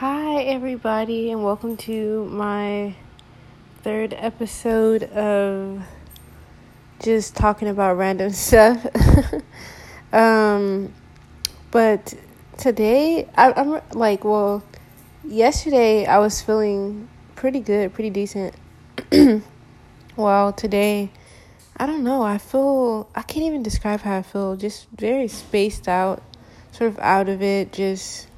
Hi, everybody, and welcome to my third episode of just talking about random stuff. um, but today, I, I'm like, well, yesterday I was feeling pretty good, pretty decent. well, today, I don't know. I feel, I can't even describe how I feel. Just very spaced out, sort of out of it, just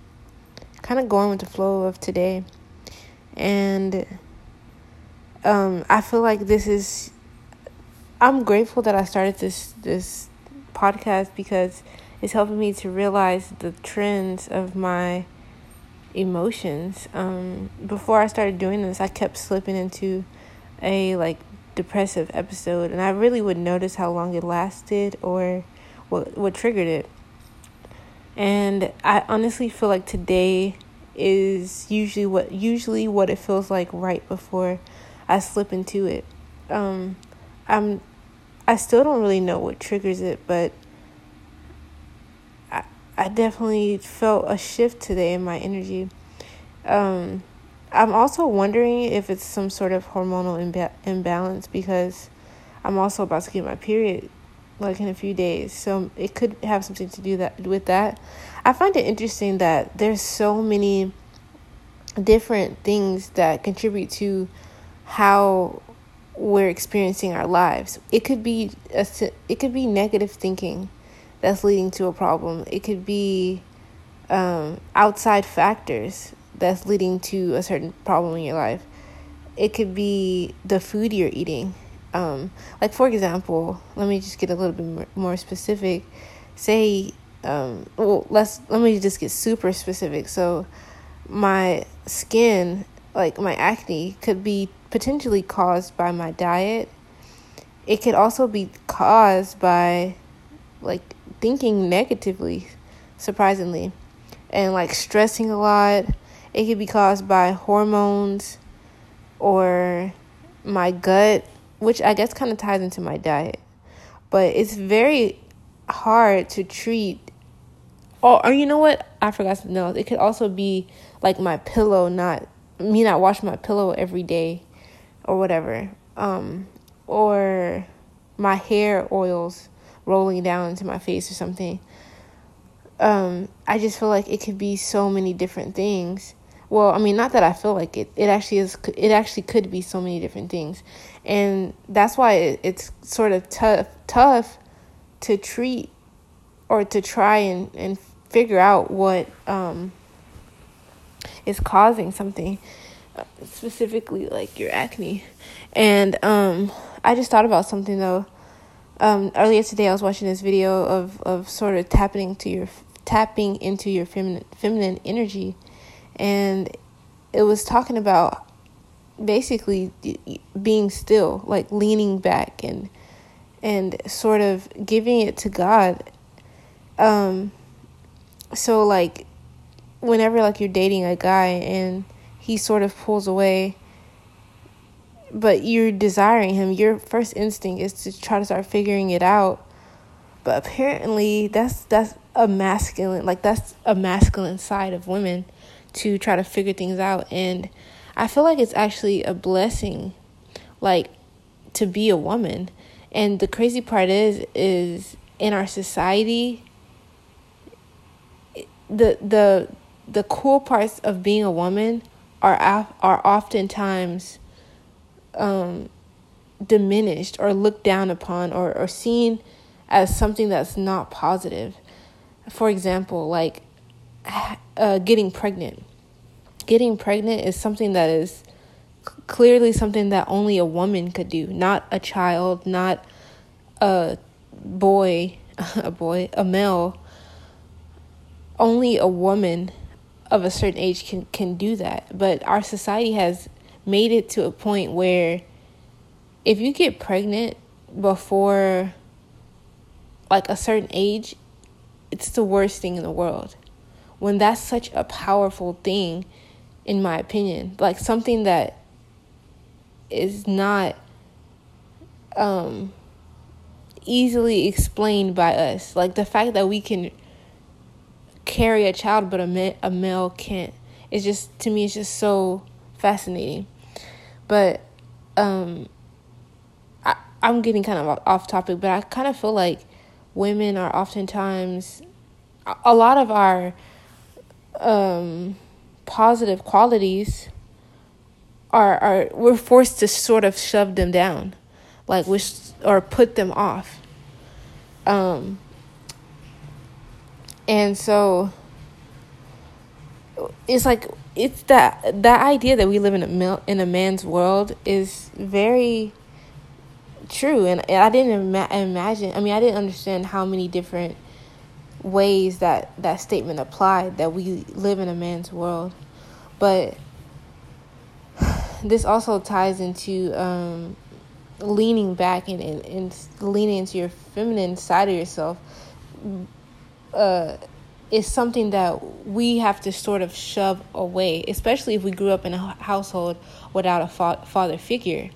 kind of going with the flow of today. And um, I feel like this is I'm grateful that I started this this podcast because it's helping me to realize the trends of my emotions. Um, before I started doing this, I kept slipping into a like depressive episode, and I really would notice how long it lasted or what what triggered it. And I honestly feel like today is usually what usually what it feels like right before I slip into it. Um, I'm I still don't really know what triggers it, but I I definitely felt a shift today in my energy. Um, I'm also wondering if it's some sort of hormonal imba- imbalance because I'm also about to get my period like in a few days. So it could have something to do that with that. I find it interesting that there's so many different things that contribute to how we're experiencing our lives. It could be a, it could be negative thinking that's leading to a problem. It could be um, outside factors that's leading to a certain problem in your life. It could be the food you're eating um, like for example, let me just get a little bit more specific. Say, um, well, let's let me just get super specific. So, my skin, like my acne, could be potentially caused by my diet. It could also be caused by, like, thinking negatively, surprisingly, and like stressing a lot. It could be caused by hormones or my gut which I guess kind of ties into my diet. But it's very hard to treat. Or, or you know what? I forgot to know. It could also be like my pillow, not me not washing my pillow every day or whatever. Um, or my hair oils rolling down into my face or something. Um, I just feel like it could be so many different things well i mean not that i feel like it. It actually is it actually could be so many different things. And that's why it, it's sort of tough tough to treat or to try and and figure out what um is causing something uh, specifically like your acne. And um i just thought about something though. Um earlier today i was watching this video of of sort of tapping to your tapping into your feminine feminine energy and it was talking about basically being still, like leaning back and and sort of giving it to God. Um so like whenever like you're dating a guy and he sort of pulls away but you're desiring him, your first instinct is to try to start figuring it out. But apparently that's that's a masculine like that's a masculine side of women to try to figure things out. And I feel like it's actually a blessing, like to be a woman. And the crazy part is, is in our society, the the the cool parts of being a woman are are oftentimes um, diminished or looked down upon or, or seen as something that's not positive. For example, like uh, getting pregnant. Getting pregnant is something that is clearly something that only a woman could do, not a child, not a boy, a boy, a male. Only a woman of a certain age can can do that. But our society has made it to a point where if you get pregnant before like a certain age, it's the worst thing in the world when that's such a powerful thing, in my opinion. Like something that is not um, easily explained by us. Like the fact that we can carry a child, but a, ma- a male can't. it's just to me it's just so fascinating but um I, i'm getting kind of off topic but i kind of feel like women are oftentimes a lot of our um positive qualities are are we're forced to sort of shove them down. Like wish or put them off. Um and so it's like it's that that idea that we live in a in a man's world is very true. And I didn't ima- imagine I mean I didn't understand how many different ways that that statement applied that we live in a man's world but this also ties into um, leaning back and, and, and leaning into your feminine side of yourself uh, is something that we have to sort of shove away, especially if we grew up in a household without a fa- father figure.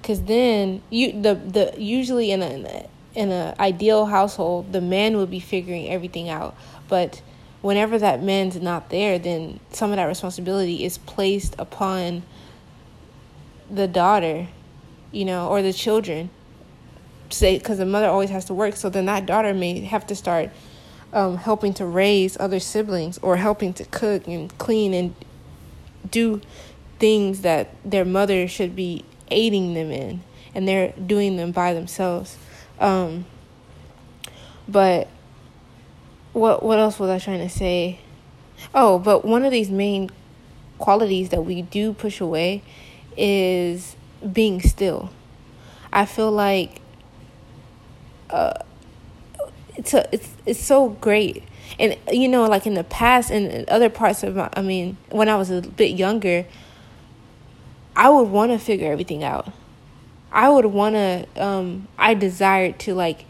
Because then you the the usually in a in an ideal household, the man would be figuring everything out. But whenever that man's not there, then some of that responsibility is placed upon the daughter, you know, or the children. Say because the mother always has to work, so then that daughter may have to start um, helping to raise other siblings or helping to cook and clean and do things that their mother should be aiding them in, and they're doing them by themselves. Um, but what what else was I trying to say? Oh, but one of these main qualities that we do push away is being still. I feel like uh, it's a, it's it's so great. And you know, like in the past and other parts of my, I mean, when I was a bit younger, I would want to figure everything out. I would want to. Um, I desired to like.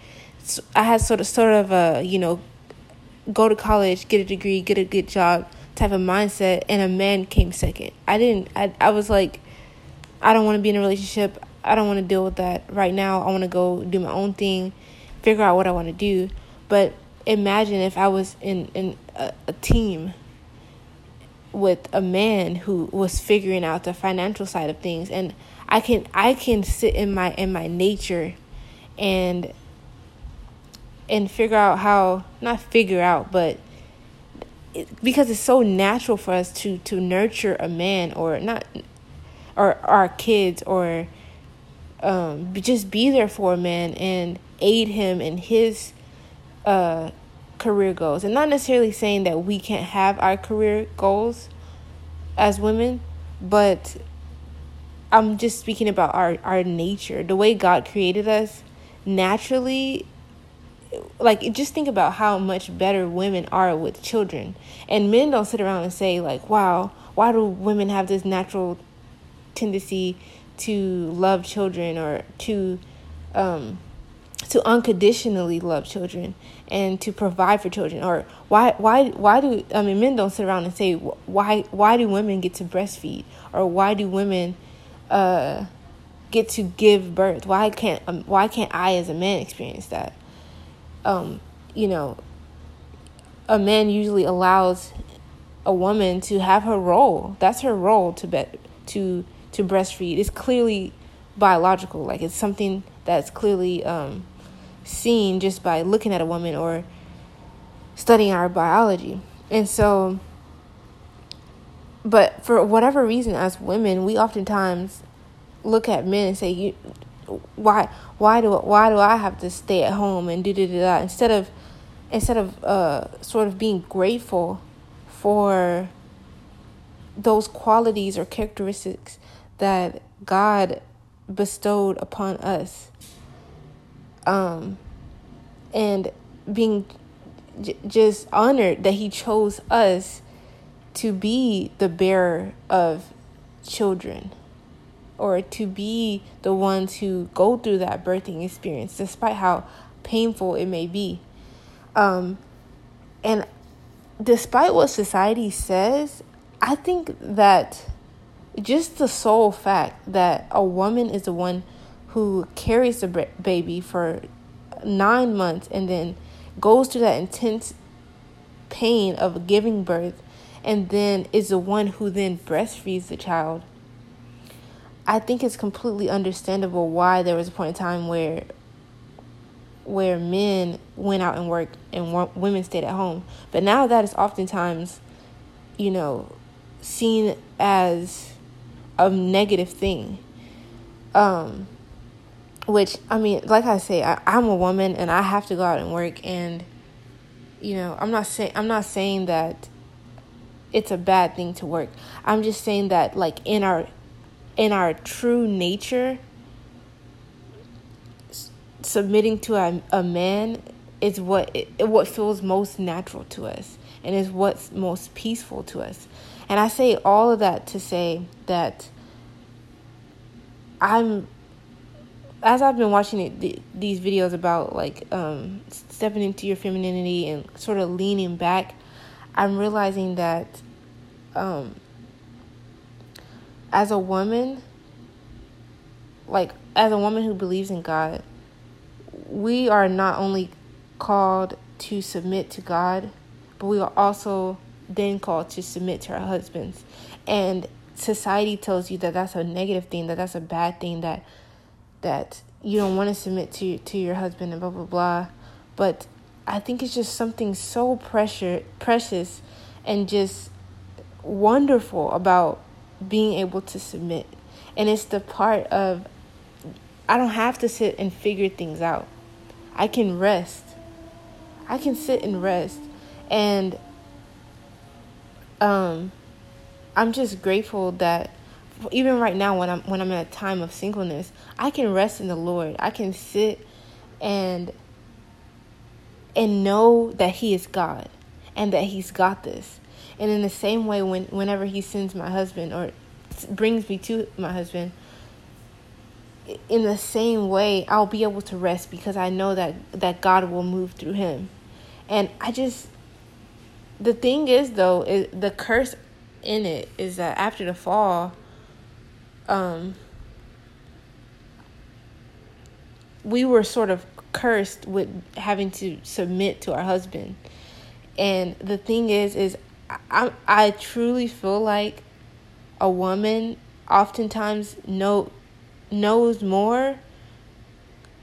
I had sort of sort of a you know, go to college, get a degree, get a good job type of mindset, and a man came second. I didn't. I I was like, I don't want to be in a relationship. I don't want to deal with that right now. I want to go do my own thing, figure out what I want to do. But imagine if I was in, in a, a team with a man who was figuring out the financial side of things and I can I can sit in my in my nature and and figure out how not figure out but it, because it's so natural for us to to nurture a man or not or our kids or um just be there for a man and aid him in his uh, career goals. And not necessarily saying that we can't have our career goals as women, but I'm just speaking about our, our nature, the way God created us naturally. Like, just think about how much better women are with children. And men don't sit around and say, like, wow, why do women have this natural tendency to love children or to um, to unconditionally love children and to provide for children or why why why do I mean men don't sit around and say why why do women get to breastfeed or why do women uh, get to give birth? Why can't um, why can't I as a man experience that? Um, you know a man usually allows a woman to have her role. That's her role to bet to to breastfeed. It's clearly biological. Like it's something that's clearly um, seen just by looking at a woman or studying our biology. And so, but for whatever reason, as women, we oftentimes look at men and say, "You, why, why do, why do I have to stay at home and do da da?" Instead of, instead of, uh, sort of being grateful for those qualities or characteristics that God bestowed upon us um, and being j- just honored that he chose us to be the bearer of children or to be the ones who go through that birthing experience despite how painful it may be. Um, and despite what society says i think that just the sole fact that a woman is the one who carries the baby for nine months and then goes through that intense pain of giving birth and then is the one who then breastfeeds the child, I think it's completely understandable why there was a point in time where where men went out and worked and women stayed at home. But now that is oftentimes, you know, seen as a negative thing. Um, which I mean, like I say, I, I'm a woman and I have to go out and work, and you know, I'm not saying I'm not saying that it's a bad thing to work. I'm just saying that like in our in our true nature, submitting to a, a man is what it, what feels most natural to us and is what's most peaceful to us. And I say all of that to say that I'm as I've been watching it, the, these videos about like um, stepping into your femininity and sort of leaning back, I'm realizing that um, as a woman, like as a woman who believes in God, we are not only called to submit to God, but we are also then called to submit to our husbands. And society tells you that that's a negative thing, that that's a bad thing, that that you don't want to submit to to your husband and blah blah blah. But I think it's just something so pressure precious and just wonderful about being able to submit. And it's the part of I don't have to sit and figure things out. I can rest. I can sit and rest. And um I'm just grateful that even right now when I'm when I'm in a time of singleness, I can rest in the Lord. I can sit and and know that he is God and that he's got this. And in the same way when whenever he sends my husband or brings me to my husband, in the same way I'll be able to rest because I know that that God will move through him. And I just the thing is though, is the curse in it is that after the fall um we were sort of cursed with having to submit to our husband. And the thing is is I I truly feel like a woman oftentimes know knows more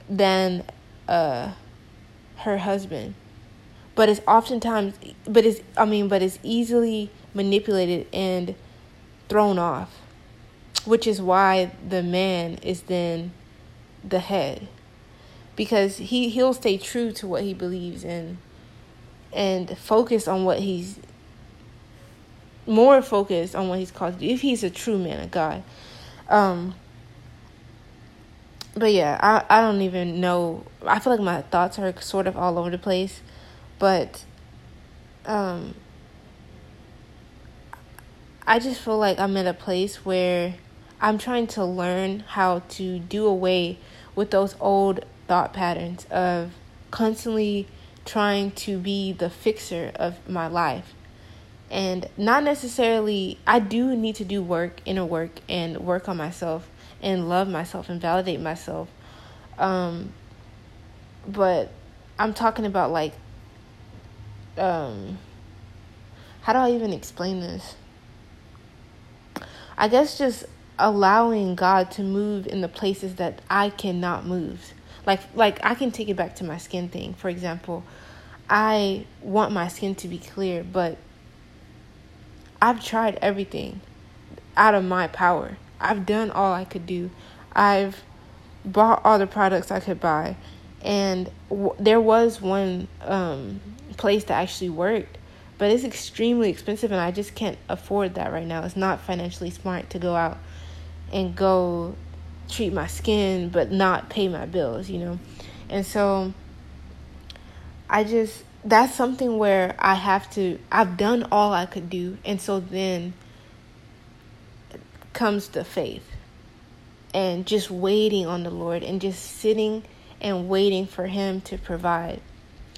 than uh her husband but it's oftentimes but it's i mean but it's easily manipulated and thrown off which is why the man is then the head because he he'll stay true to what he believes in and focus on what he's more focused on what he's called to do if he's a true man of God. Um but yeah, I I don't even know. I feel like my thoughts are sort of all over the place, but um I just feel like I'm at a place where I'm trying to learn how to do away with those old thought patterns of constantly trying to be the fixer of my life. And not necessarily, I do need to do work, inner work, and work on myself and love myself and validate myself. Um, but I'm talking about like, um, how do I even explain this? I guess just allowing God to move in the places that I cannot move. Like like I can take it back to my skin thing. For example, I want my skin to be clear, but I've tried everything out of my power. I've done all I could do. I've bought all the products I could buy, and w- there was one um, place that actually worked, but it's extremely expensive, and I just can't afford that right now. It's not financially smart to go out and go treat my skin but not pay my bills, you know? And so I just that's something where I have to I've done all I could do and so then comes the faith. And just waiting on the Lord and just sitting and waiting for him to provide.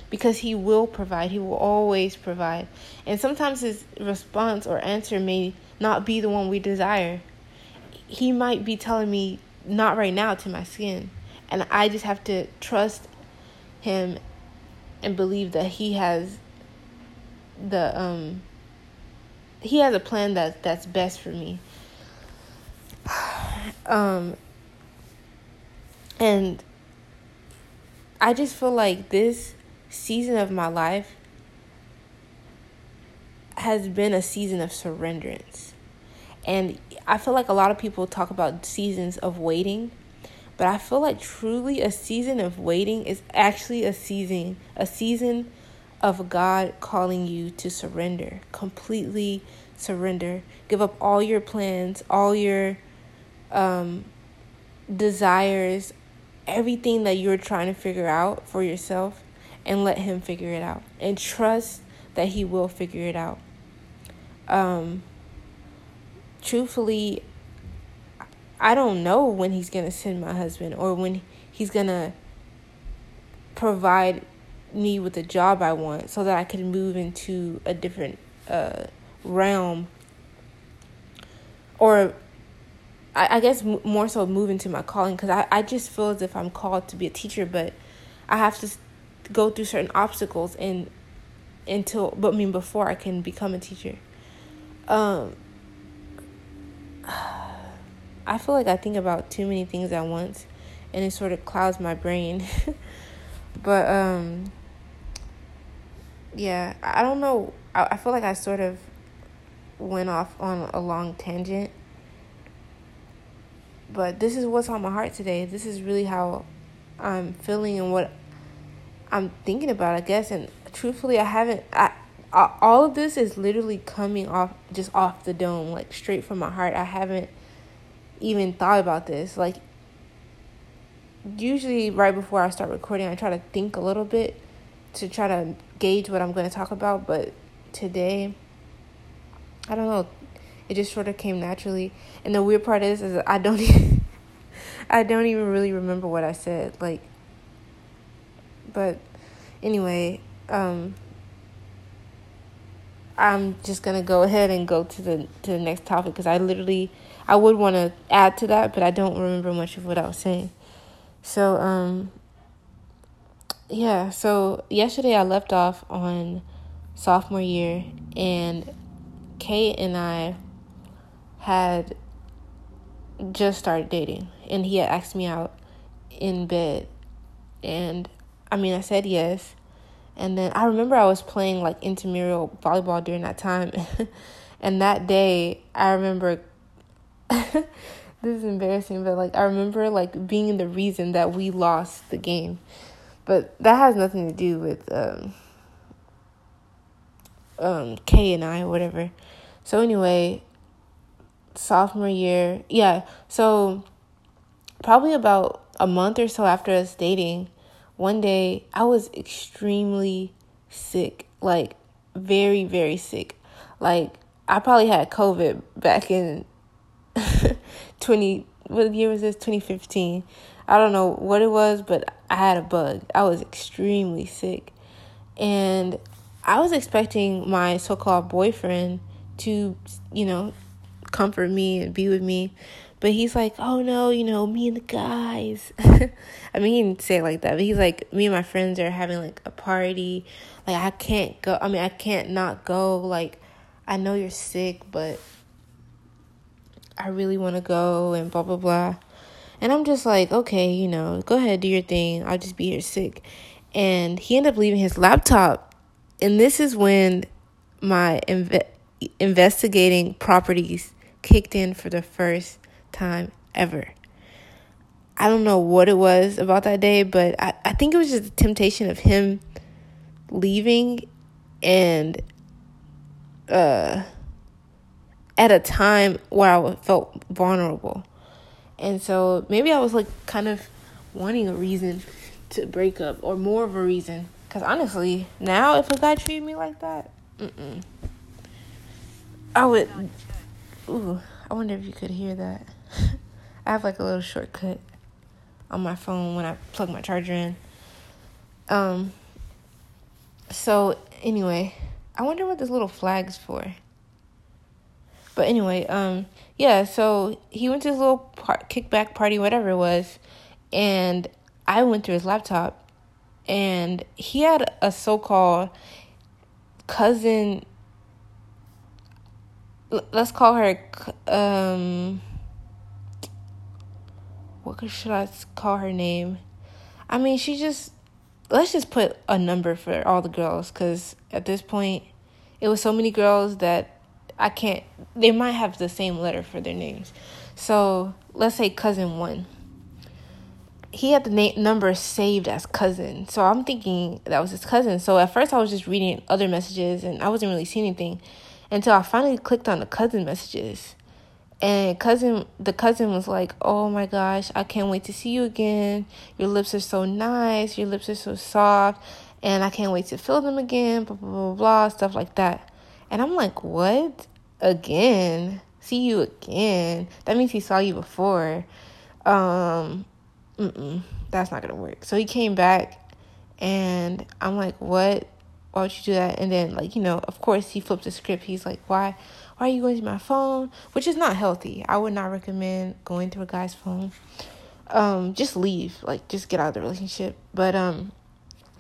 Because he will provide. He will always provide. And sometimes his response or answer may not be the one we desire. He might be telling me not right now to my skin. And I just have to trust him and believe that he has the um he has a plan that that's best for me. Um and I just feel like this season of my life has been a season of surrenderance. And I feel like a lot of people talk about seasons of waiting, but I feel like truly a season of waiting is actually a season a season of God calling you to surrender, completely surrender. Give up all your plans, all your um, desires, everything that you're trying to figure out for yourself, and let Him figure it out. And trust that He will figure it out. Um, truthfully, I don't know when He's going to send my husband or when He's going to provide me with the job I want so that I can move into a different uh, realm. Or I, I guess more so move into my calling because I, I just feel as if I'm called to be a teacher but I have to go through certain obstacles and until but I mean before I can become a teacher. Um I feel like I think about too many things at once and it sort of clouds my brain but um yeah, I don't know. I, I feel like I sort of went off on a long tangent. But this is what's on my heart today. This is really how I'm feeling and what I'm thinking about, I guess. And truthfully, I haven't. I, I all of this is literally coming off just off the dome, like straight from my heart. I haven't even thought about this. Like usually, right before I start recording, I try to think a little bit to try to gauge what I'm going to talk about, but today, I don't know. It just sort of came naturally. And the weird part is, is I don't even, I don't even really remember what I said. Like, but anyway, um, I'm just gonna go ahead and go to the to the next topic because I literally I would want to add to that, but I don't remember much of what I was saying. So um, yeah, so yesterday I left off on sophomore year, and Kate and I had just started dating, and he had asked me out in bed, and I mean, I said yes. And then I remember I was playing like intramural volleyball during that time. and that day, I remember this is embarrassing, but like I remember like being the reason that we lost the game. But that has nothing to do with um, um, Kay and I or whatever. So anyway, sophomore year, yeah. So probably about a month or so after us dating, one day I was extremely sick, like very very sick. Like I probably had COVID back in 20 what year was this 2015 I don't know what it was, but I had a bug. I was extremely sick. And I was expecting my so called boyfriend to, you know, comfort me and be with me. But he's like, oh no, you know, me and the guys. I mean, he didn't say it like that, but he's like, me and my friends are having like a party. Like, I can't go. I mean, I can't not go. Like, I know you're sick, but I really want to go and blah, blah, blah. And I'm just like, okay, you know, go ahead, do your thing. I'll just be here sick. And he ended up leaving his laptop. And this is when my inve- investigating properties kicked in for the first time ever. I don't know what it was about that day, but I, I think it was just the temptation of him leaving and uh at a time where I felt vulnerable. And so maybe I was like kind of wanting a reason to break up or more of a reason. Because honestly, now if a guy treated me like that, mm-mm. I would. Ooh, I wonder if you could hear that. I have like a little shortcut on my phone when I plug my charger in. Um. So anyway, I wonder what this little flag's for. But anyway, um, yeah, so he went to his little par- kickback party, whatever it was, and I went through his laptop, and he had a so called cousin. Let's call her um what should I call her name? I mean, she just let's just put a number for all the girls cuz at this point it was so many girls that I can't they might have the same letter for their names. So, let's say cousin 1 he had the name number saved as cousin. So I'm thinking that was his cousin. So at first I was just reading other messages and I wasn't really seeing anything until I finally clicked on the cousin messages. And cousin the cousin was like, "Oh my gosh, I can't wait to see you again. Your lips are so nice. Your lips are so soft, and I can't wait to feel them again." Blah blah blah, blah stuff like that. And I'm like, "What? Again? See you again? That means he saw you before." Um that's not gonna work. So he came back, and I'm like, what? Why would you do that? And then, like, you know, of course, he flipped the script. He's like, why? Why are you going to my phone? Which is not healthy. I would not recommend going to a guy's phone. Um, just leave. Like, just get out of the relationship. But um,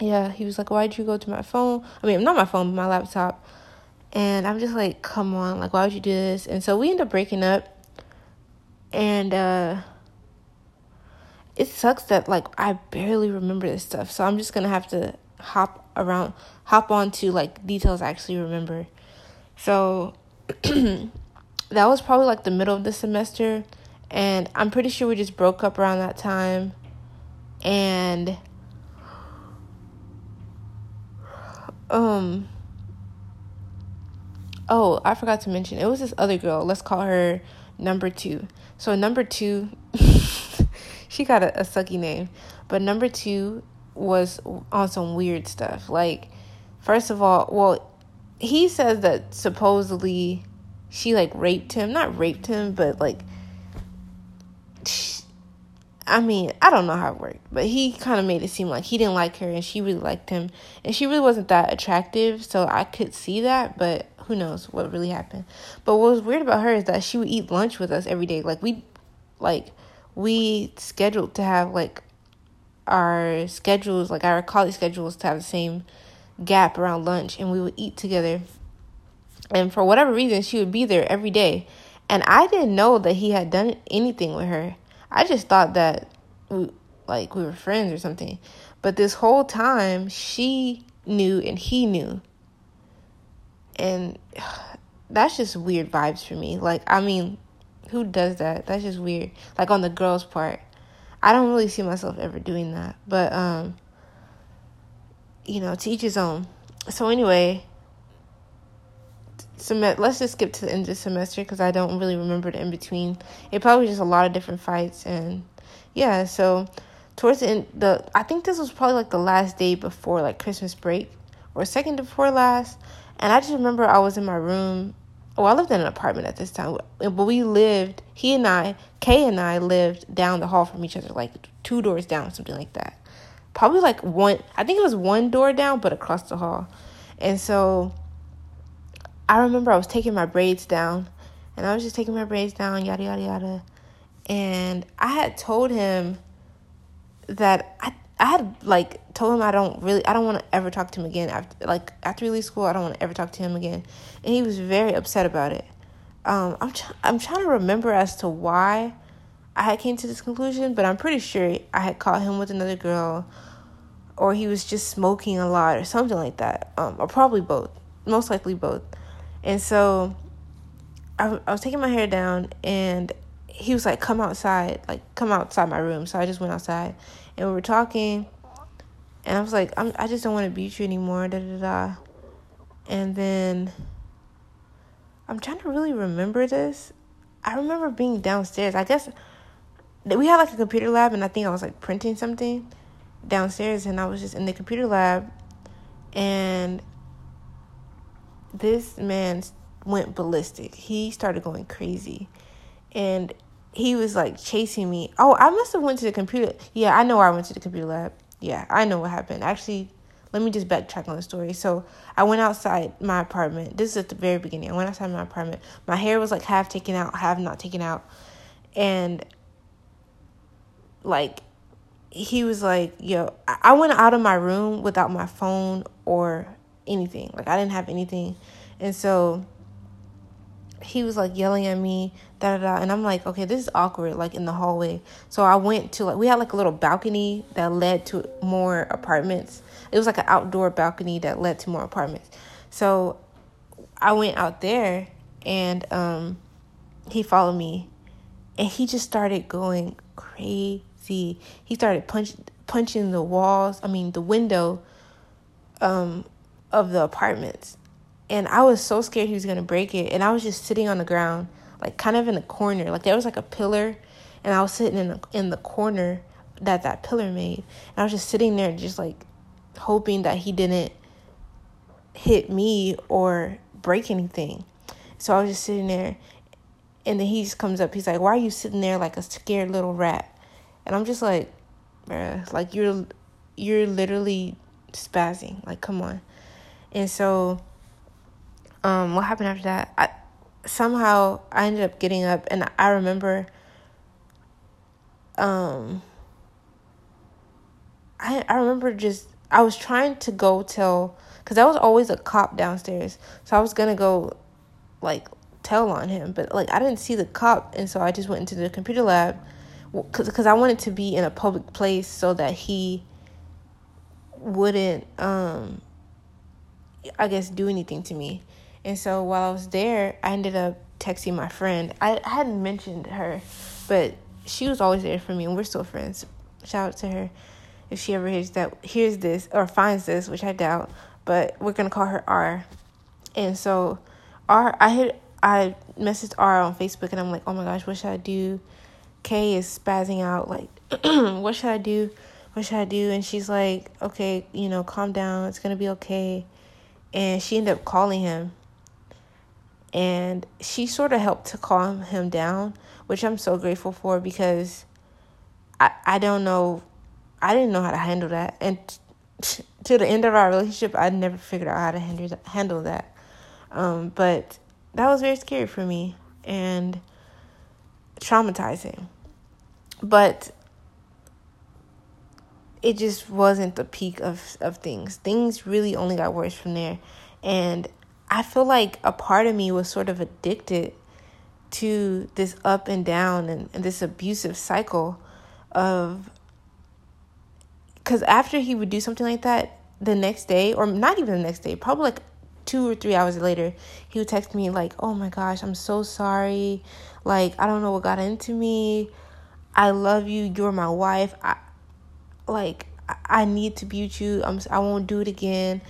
yeah, he was like, why'd you go to my phone? I mean, not my phone, but my laptop. And I'm just like, come on, like, why would you do this? And so we end up breaking up. And uh it sucks that like I barely remember this stuff. So I'm just gonna have to hop around, hop on to like details I actually remember. So that was probably like the middle of the semester, and I'm pretty sure we just broke up around that time, and um. Oh, I forgot to mention it was this other girl. Let's call her number two. So number two she got a, a sucky name. But number two was on some weird stuff. Like, first of all, well, he says that supposedly she like raped him. Not raped him, but like, she, I mean, I don't know how it worked, but he kind of made it seem like he didn't like her and she really liked him. And she really wasn't that attractive, so I could see that, but who knows what really happened. But what was weird about her is that she would eat lunch with us every day. Like, we, like, we scheduled to have like our schedules, like our college schedules, to have the same gap around lunch, and we would eat together. And for whatever reason, she would be there every day. And I didn't know that he had done anything with her. I just thought that we, like we were friends or something. But this whole time, she knew and he knew. And that's just weird vibes for me. Like, I mean, who does that? That's just weird. Like on the girl's part. I don't really see myself ever doing that. But um you know, to each his own. So anyway, sem- let's just skip to the end of the semester because I don't really remember the in between. It probably just a lot of different fights and yeah, so towards the end the I think this was probably like the last day before like Christmas break or second before last. And I just remember I was in my room well, I lived in an apartment at this time, but we lived, he and I, Kay and I lived down the hall from each other, like two doors down, something like that. Probably like one, I think it was one door down, but across the hall. And so I remember I was taking my braids down, and I was just taking my braids down, yada, yada, yada. And I had told him that I, I had like told him I don't really I don't want to ever talk to him again after like after we leave school I don't want to ever talk to him again and he was very upset about it. Um, I'm I'm trying to remember as to why I had came to this conclusion, but I'm pretty sure I had caught him with another girl, or he was just smoking a lot or something like that, um, or probably both, most likely both. And so I, I was taking my hair down, and he was like, "Come outside, like come outside my room." So I just went outside, and we were talking, and I was like, I'm, I just don't want to beat you anymore, da da da. And then I'm trying to really remember this. I remember being downstairs. I guess we had like a computer lab, and I think I was like printing something downstairs, and I was just in the computer lab, and this man went ballistic. He started going crazy, and he was like chasing me. Oh, I must have went to the computer. Yeah, I know I went to the computer lab. Yeah, I know what happened. Actually, let me just backtrack on the story. So I went outside my apartment. This is at the very beginning. I went outside my apartment. My hair was like half taken out, half not taken out. And like he was like, yo, I went out of my room without my phone or anything. Like I didn't have anything. And so he was like yelling at me, da da da, and I'm like, okay, this is awkward, like in the hallway. So I went to like we had like a little balcony that led to more apartments. It was like an outdoor balcony that led to more apartments. So I went out there, and um, he followed me, and he just started going crazy. He started punch punching the walls. I mean, the window, um, of the apartments and I was so scared he was gonna break it. And I was just sitting on the ground, like kind of in a corner. Like there was like a pillar, and I was sitting in the, in the corner that that pillar made. And I was just sitting there, just like hoping that he didn't hit me or break anything. So I was just sitting there, and then he just comes up. He's like, "Why are you sitting there like a scared little rat?" And I'm just like, "Bruh, like you're you're literally spazzing. Like, come on." And so um, what happened after that? I somehow I ended up getting up, and I remember. Um, I I remember just I was trying to go tell because I was always a cop downstairs, so I was gonna go, like tell on him, but like I didn't see the cop, and so I just went into the computer lab, because because I wanted to be in a public place so that he wouldn't um I guess do anything to me. And so while I was there, I ended up texting my friend. I, hadn't mentioned her, but she was always there for me, and we're still friends. Shout out to her if she ever hears that hears this or finds this, which I doubt. But we're gonna call her R. And so R, I hit I messaged R on Facebook, and I'm like, oh my gosh, what should I do? K is spazzing out. Like, what should I do? What should I do? And she's like, okay, you know, calm down. It's gonna be okay. And she ended up calling him and she sort of helped to calm him down, which I'm so grateful for because I I don't know I didn't know how to handle that and t- to the end of our relationship I never figured out how to handle that, handle that. Um, but that was very scary for me and traumatizing. But it just wasn't the peak of of things. Things really only got worse from there. And I feel like a part of me was sort of addicted to this up and down and, and this abusive cycle of because after he would do something like that the next day or not even the next day probably like two or three hours later he would text me like oh my gosh i'm so sorry. Like i don't know what got into me. I love you. You're my wife. I like i need to be with you. I'm i won't do it again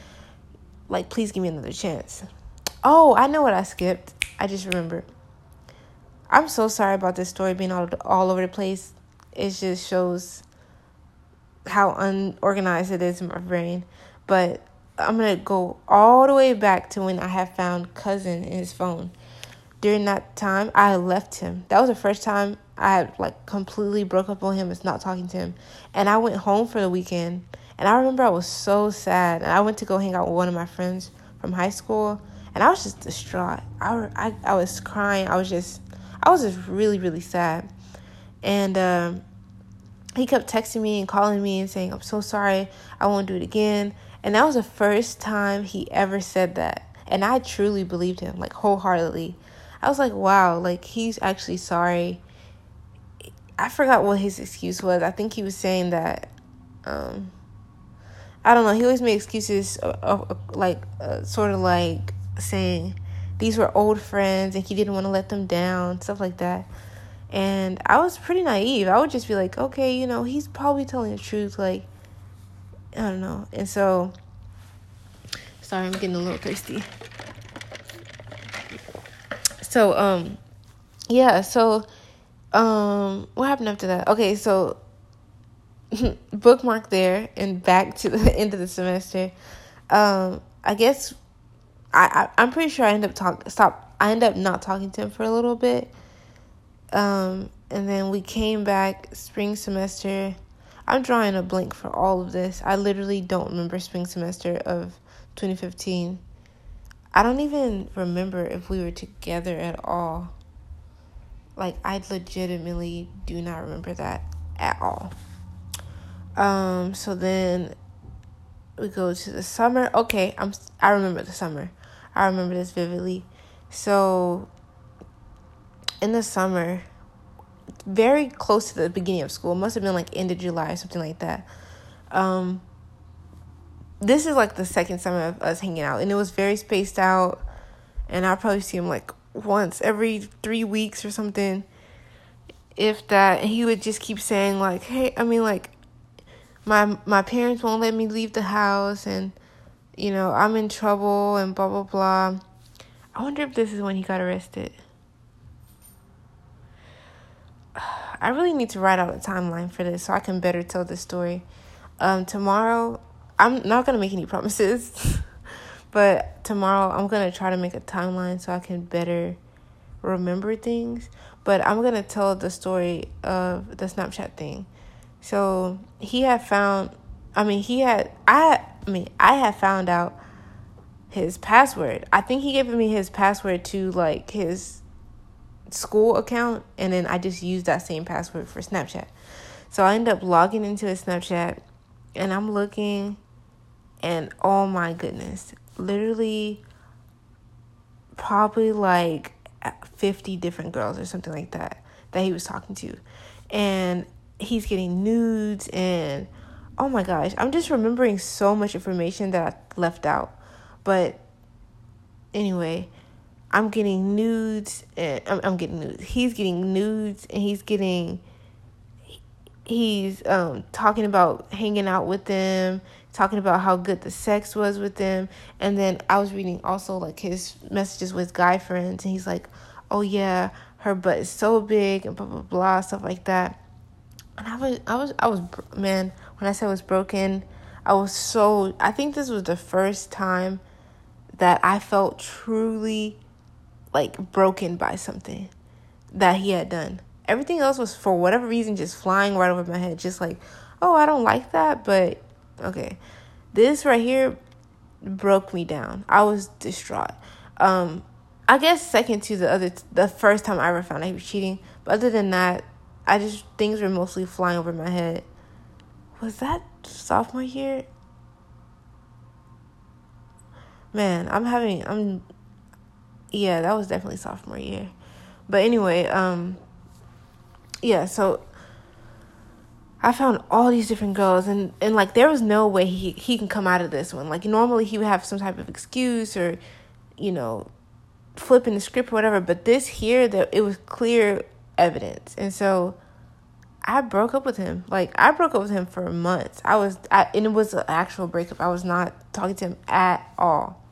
like, please give me another chance. Oh, I know what I skipped. I just remember. I'm so sorry about this story being all all over the place. It just shows how unorganized it is in my brain. But I'm gonna go all the way back to when I had found cousin in his phone. During that time, I left him. That was the first time I had like completely broke up on him It's not talking to him. And I went home for the weekend and I remember I was so sad. And I went to go hang out with one of my friends from high school. And I was just distraught. I, I, I was crying. I was just, I was just really, really sad. And um, he kept texting me and calling me and saying, I'm so sorry. I won't do it again. And that was the first time he ever said that. And I truly believed him, like wholeheartedly. I was like, wow, like he's actually sorry. I forgot what his excuse was. I think he was saying that um, I don't know. He always made excuses, like uh, sort of like saying these were old friends and he didn't want to let them down, stuff like that. And I was pretty naive. I would just be like, okay, you know, he's probably telling the truth. Like, I don't know. And so, sorry, I'm getting a little thirsty. So, um, yeah. So, um, what happened after that? Okay, so bookmark there and back to the end of the semester. Um, I guess I, I am pretty sure I end up talk stop I end up not talking to him for a little bit. Um, and then we came back spring semester. I'm drawing a blank for all of this. I literally don't remember spring semester of 2015. I don't even remember if we were together at all. Like I legitimately do not remember that at all. Um, so then we go to the summer. Okay, I'm I remember the summer. I remember this vividly. So in the summer, very close to the beginning of school, must have been like end of July or something like that. Um, this is like the second summer of us hanging out, and it was very spaced out. And I probably see him like once every three weeks or something, if that. And he would just keep saying like, "Hey, I mean like, my my parents won't let me leave the house, and you know I'm in trouble, and blah blah blah." I wonder if this is when he got arrested. I really need to write out a timeline for this so I can better tell the story. Um, tomorrow, I'm not gonna make any promises, but tomorrow I'm gonna try to make a timeline so I can better remember things. But I'm gonna tell the story of the Snapchat thing. So he had found, I mean, he had, I, I mean, I had found out his password. I think he gave me his password to like his school account, and then I just used that same password for Snapchat. So I end up logging into his Snapchat, and I'm looking, and oh my goodness, literally, probably like 50 different girls or something like that that he was talking to. And he's getting nudes and oh my gosh, I'm just remembering so much information that I left out. But anyway, I'm getting nudes and I'm, I'm getting nudes. He's getting nudes and he's getting he's um talking about hanging out with them, talking about how good the sex was with them. And then I was reading also like his messages with guy friends and he's like, "Oh yeah, her butt is so big and blah blah blah stuff like that." And I was I was I was man, when I said I was broken, I was so I think this was the first time that I felt truly like broken by something that he had done. Everything else was for whatever reason just flying right over my head, just like, oh, I don't like that, but okay. This right here broke me down. I was distraught. Um, I guess second to the other, the first time I ever found out he was cheating. But other than that, I just things were mostly flying over my head. Was that sophomore year? Man, I'm having I'm yeah, that was definitely sophomore year. But anyway, um yeah, so I found all these different girls and, and like there was no way he he can come out of this one. Like normally he would have some type of excuse or, you know, flipping the script or whatever, but this here that it was clear evidence. And so I broke up with him. Like I broke up with him for months. I was I, and it was an actual breakup. I was not talking to him at all.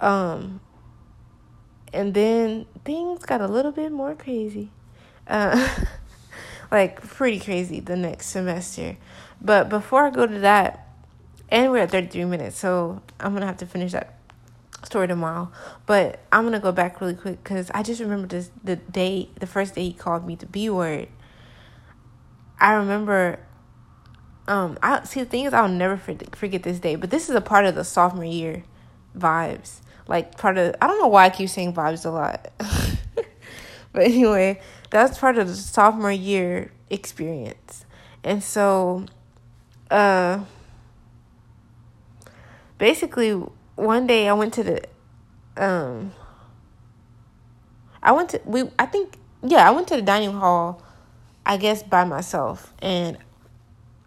Um and then things got a little bit more crazy. Uh, like pretty crazy the next semester. But before I go to that, and we're at 33 minutes, so I'm gonna have to finish that story tomorrow. But I'm gonna go back really quick because I just remember this the day, the first day he called me the B word. I remember. Um, I see the thing is I'll never forget this day, but this is a part of the sophomore year vibes like part of I don't know why I keep saying vibes a lot. but anyway, that's part of the sophomore year experience. And so uh basically one day I went to the um I went to we I think yeah, I went to the dining hall I guess by myself and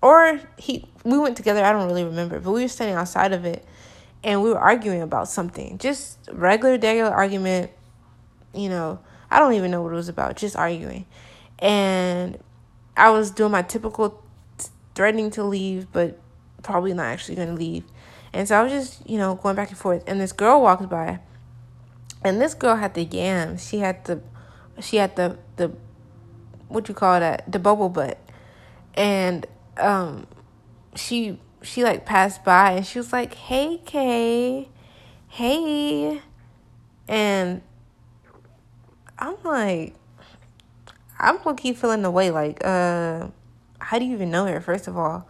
or he we went together, I don't really remember, but we were standing outside of it and we were arguing about something. Just regular, regular argument. You know, I don't even know what it was about, just arguing. And I was doing my typical threatening to leave, but probably not actually going to leave. And so I was just, you know, going back and forth. And this girl walked by. And this girl had the yams. She had the, she had the, the, what you call that? The bubble butt. And, um, she she like passed by and she was like, "Hey, Kay, hey," and I'm like, I'm low key feeling the way like, uh, how do you even know her? First of all,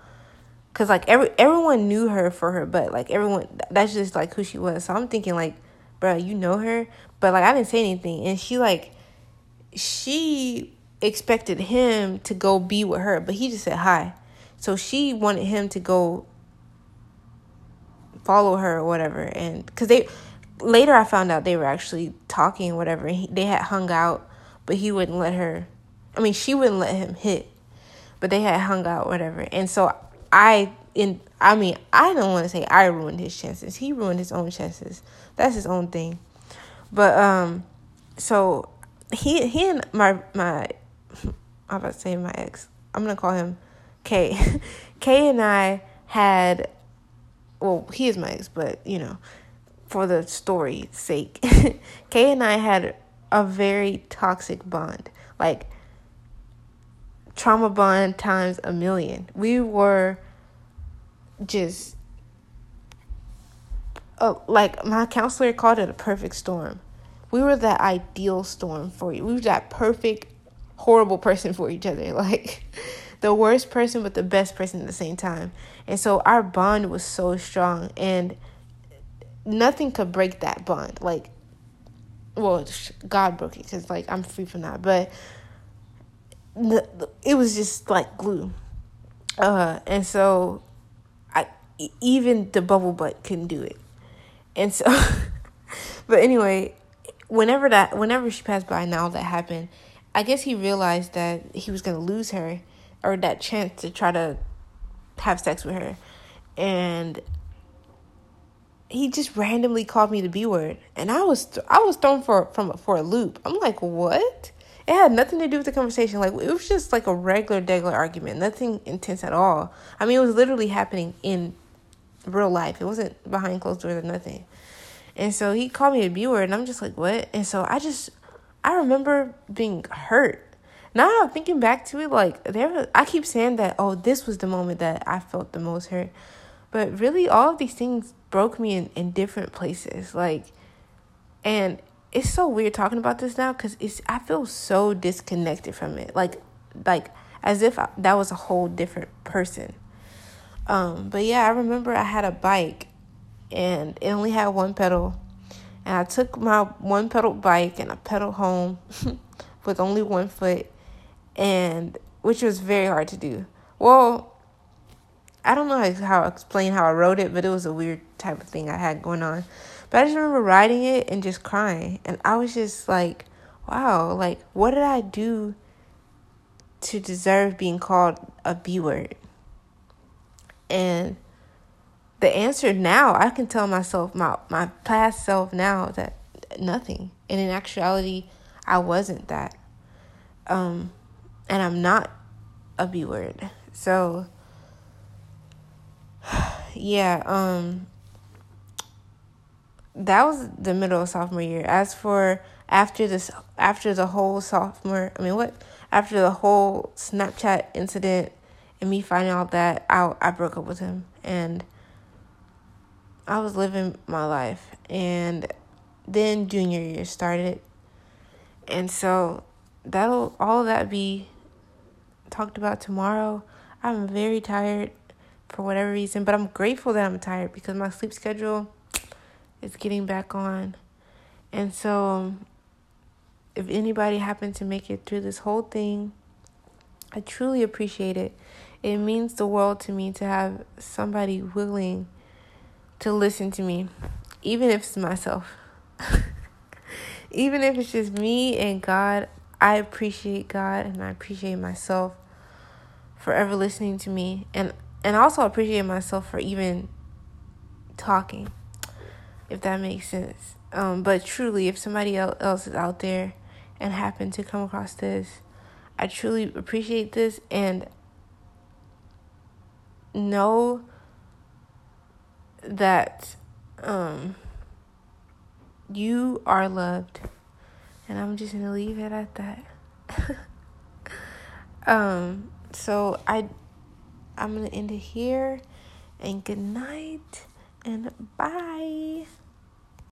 cause like every everyone knew her for her butt, like everyone that's just like who she was. So I'm thinking like, bro, you know her, but like I didn't say anything, and she like, she expected him to go be with her, but he just said hi. So she wanted him to go follow her or whatever. And because they later I found out they were actually talking whatever. He, they had hung out, but he wouldn't let her. I mean, she wouldn't let him hit, but they had hung out, whatever. And so I, in, I mean, I don't want to say I ruined his chances. He ruined his own chances. That's his own thing. But um, so he he and my my, I'm about to say my ex. I'm gonna call him K. K and I had, well, he is my ex, but you know, for the story's sake, Kay and I had a very toxic bond. Like trauma bond times a million. We were just uh, like my counselor called it a perfect storm. We were that ideal storm for you. We were that perfect horrible person for each other. Like the worst person but the best person at the same time. And so our bond was so strong and nothing could break that bond. Like, well, God broke it because like I'm free from that, but it was just like glue. Uh, and so I even the bubble butt couldn't do it. And so, but anyway, whenever that whenever she passed by, now that happened, I guess he realized that he was gonna lose her or that chance to try to have sex with her, and he just randomly called me the B word, and I was I was thrown for from for a loop. I'm like, what? It had nothing to do with the conversation. Like it was just like a regular, regular argument, nothing intense at all. I mean, it was literally happening in real life. It wasn't behind closed doors or nothing. And so he called me a word, and I'm just like, what? And so I just I remember being hurt. Now I'm thinking back to it, like there, I keep saying that. Oh, this was the moment that I felt the most hurt. But really, all of these things broke me in, in different places. Like, and it's so weird talking about this now because it's I feel so disconnected from it. Like, like as if I, that was a whole different person. Um, but yeah, I remember I had a bike and it only had one pedal. And I took my one pedal bike and I pedaled home with only one foot and which was very hard to do. Well, I don't know how to explain how I wrote it, but it was a weird type of thing I had going on. But I just remember writing it and just crying. And I was just like, wow, like, what did I do to deserve being called a B word? And the answer now, I can tell myself, my, my past self now, that nothing. And in actuality, I wasn't that. Um, and I'm not a B word. So, yeah, um that was the middle of sophomore year. As for after this after the whole sophomore I mean what after the whole Snapchat incident and me finding out that I I broke up with him and I was living my life and then junior year started and so that'll all that be talked about tomorrow. I'm very tired for whatever reason. But I'm grateful that I'm tired because my sleep schedule is getting back on. And so, um, if anybody happened to make it through this whole thing, I truly appreciate it. It means the world to me to have somebody willing to listen to me, even if it's myself. even if it's just me and God, I appreciate God and I appreciate myself forever listening to me. And and also appreciate myself for even talking, if that makes sense. Um, but truly, if somebody else is out there and happen to come across this, I truly appreciate this and know that um, you are loved. And I'm just gonna leave it at that. um, so I I'm going to end it here. And good night and bye.